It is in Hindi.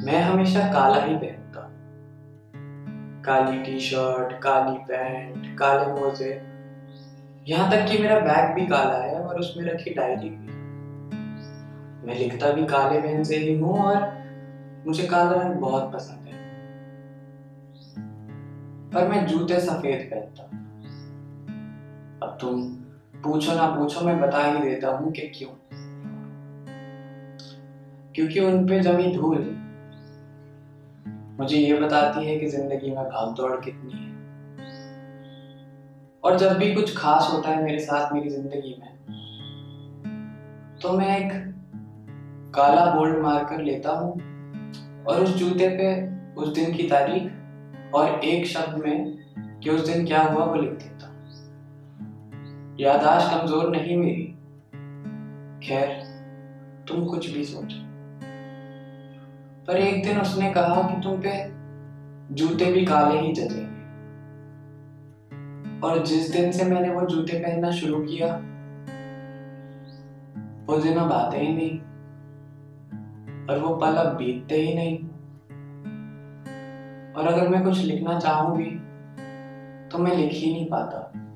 मैं हमेशा काला ही पहनता। काली टी शर्ट काली पैंट काले मोजे। यहाँ तक कि मेरा बैग भी काला है और उसमें रखी डायरी भी। मैं लिखता भी काले पेन से ही हूँ और मुझे काला रंग बहुत पसंद है। पर मैं जूते सफ़ेद पहनता। अब तुम पूछो ना पूछो, मैं बता ही देता हूँ कि क्यों। क्योंकि उन पे जमी धूल मुझे ये बताती है कि ज़िंदगी में भाग दौड़ कितनी है। और जब भी कुछ खास होता है मेरे साथ मेरी ज़िंदगी में तो मैं एक काला बोल्ड मार्कर लेता हूँ और उस जूते पे उस दिन की तारीख और एक शब्द में कि उस दिन क्या हुआ वो लिख देता यादाश्त कमज़ोर नहीं मेरी। खैर, तुम कुछ भी सोचो। पर एक दिन उसने कहा कि तुम पे जूते भी काले ही जचेंगे और जिस दिन से मैंने वो जूते पहनना शुरू किया, वो दिन अब आते ही नहीं। और वो पल अब बीतते ही नहीं। और अगर मैं कुछ लिखना चाहूँ भी तो मैं लिख ही नहीं पाता।